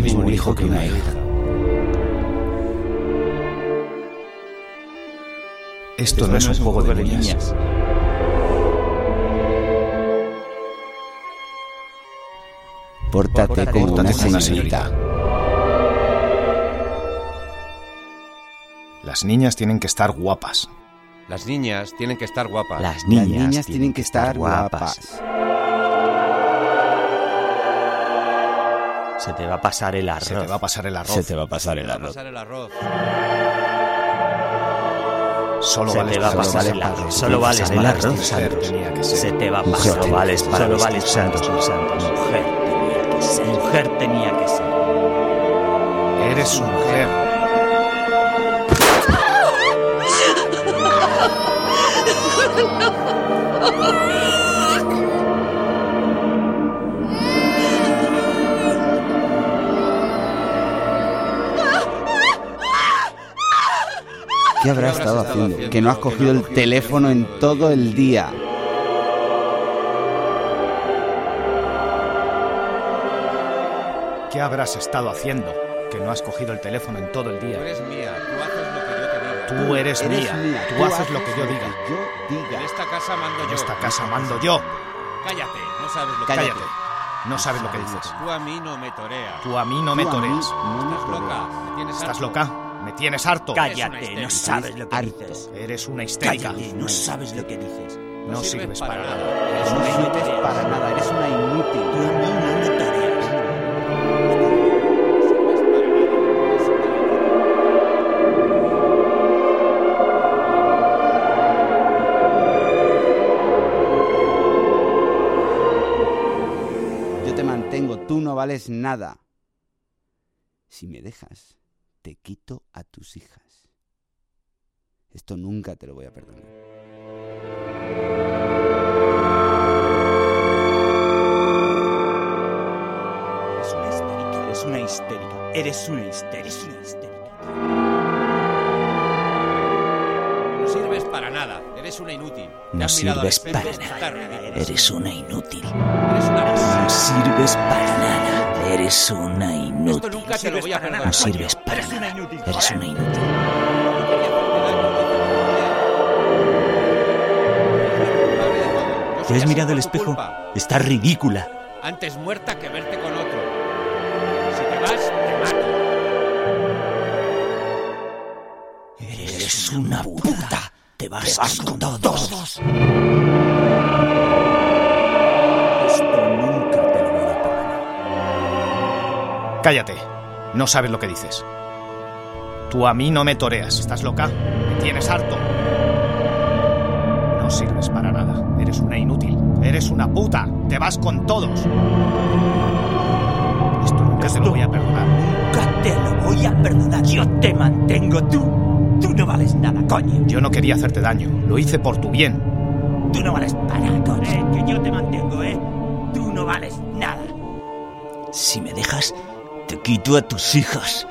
el mismo hijo que una hija. Esto no es un juego de niñas. Pórtate como una señorita. Las niñas tienen que estar guapas. Las niñas tienen que estar guapas. Las niñas, tienen que estar guapas. Se te va a pasar el arroz. Se te va a pasar el arroz. Se te va a pasar el Va a arroz. pasar el arroz. Solo Se vales te va a para pasar el arroz. Solo vales para para vestir vestir santos. tenía que ser. Se te va a pasar. Solo vales para vestir santos. santos. Mujer tenía que ser. Mujer tenía que ser. Eres su mujer. ¿Qué habrá habrás estado estado haciendo? haciendo? Que no has Que cogido no el teléfono en todo el día. ¿Qué habrás estado haciendo? Que no has cogido el teléfono en todo el Tú día. eres mía, tú haces lo que yo te diga. Tú eres, mía. Tú haces lo que yo diga. yo En diga. esta casa mando En yo. esta casa mando yo. Cállate, no sabes lo que Cállate. Cállate. No sabes lo que dices. Tú a mí no me toreas. Tú a mí no me Tú toreas. no me Estás loca, me tienes ¿Estás loca? Tienes harto. Cállate, no sabes lo que Harto. dices. Eres una histérica. Cállate, no sabes lo que dices. No sirves para nada. Eres No una sirves para nada, eres una inútil. Tú a mí no me toreas. Yo te mantengo, tú no vales nada. Si me dejas, te quito a tus hijas. Esto nunca te lo voy a perdonar. Eres una histérica, eres una histérica, eres una histérica, eres una histérica. No sirves para nada, eres una inútil. Te No has mirado al sirves para nada, eres una inútil. Eres una puta. No sirves para nada, eres una Esto inútil. nunca te lo voy a perdonar. No sirves para nada, eres una inútil. ¿Te has mirado al espejo? Estás ridícula. Antes muerta que verte con otro. Si te vas, te mato. Eres una puta. Te vas, con todos. Esto Cállate. No sabes lo que dices. Tú a mí no me toreas. ¿Estás loca? Me tienes harto. No sirves para nada. Eres una inútil. Eres una puta. Te vas con todos. Esto nunca te lo voy a perdonar. Nunca te lo voy a perdonar. Yo te mantengo. Tú, tú no vales nada, coño. Yo no quería hacerte daño. Lo hice por tu bien. Tú no vales para nada, coño. Eh, que yo te mantengo, ¿eh? Tú no vales nada. Si me dejas, te quito a tus hijas.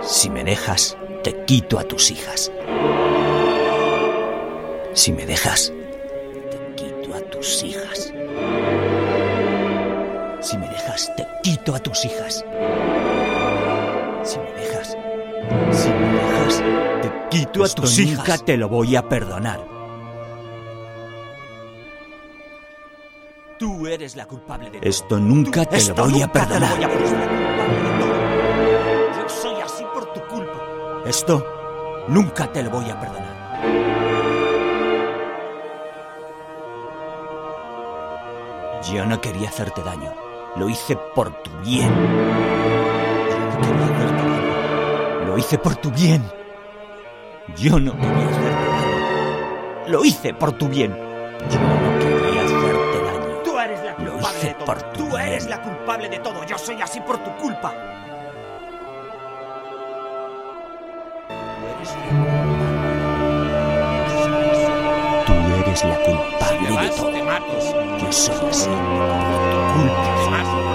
Si me dejas, te quito a tus hijas. Si me dejas, te quito a tus hijas. Si me dejas, te quito a tus hijas. Si me dejas, si me dejas, te quito a tus hijas. Nunca te lo voy a perdonar. Tú eres la culpable de Esto nunca te lo voy a perdonar. Yo soy así por tu culpa. Esto nunca te lo voy a perdonar. Yo no quería hacerte daño. Lo hice por tu bien. Yo no quería hacerte daño. Lo hice por tu bien. Yo no quería hacerte daño. Lo hice por tu bien. Yo culpable de todo. por tu Tú eres la culpable de todo. Yo soy así por tu culpa. Tú eres la culpable Te de vas, todo. te mato. Yo soy así por tu culpa.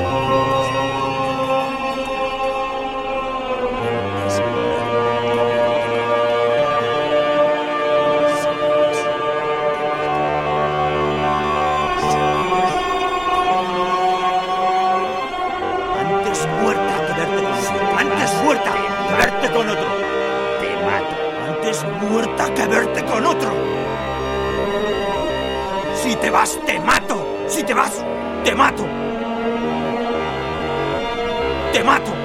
Con otro. Si te vas, te mato. Si te vas, te mato. Te mato.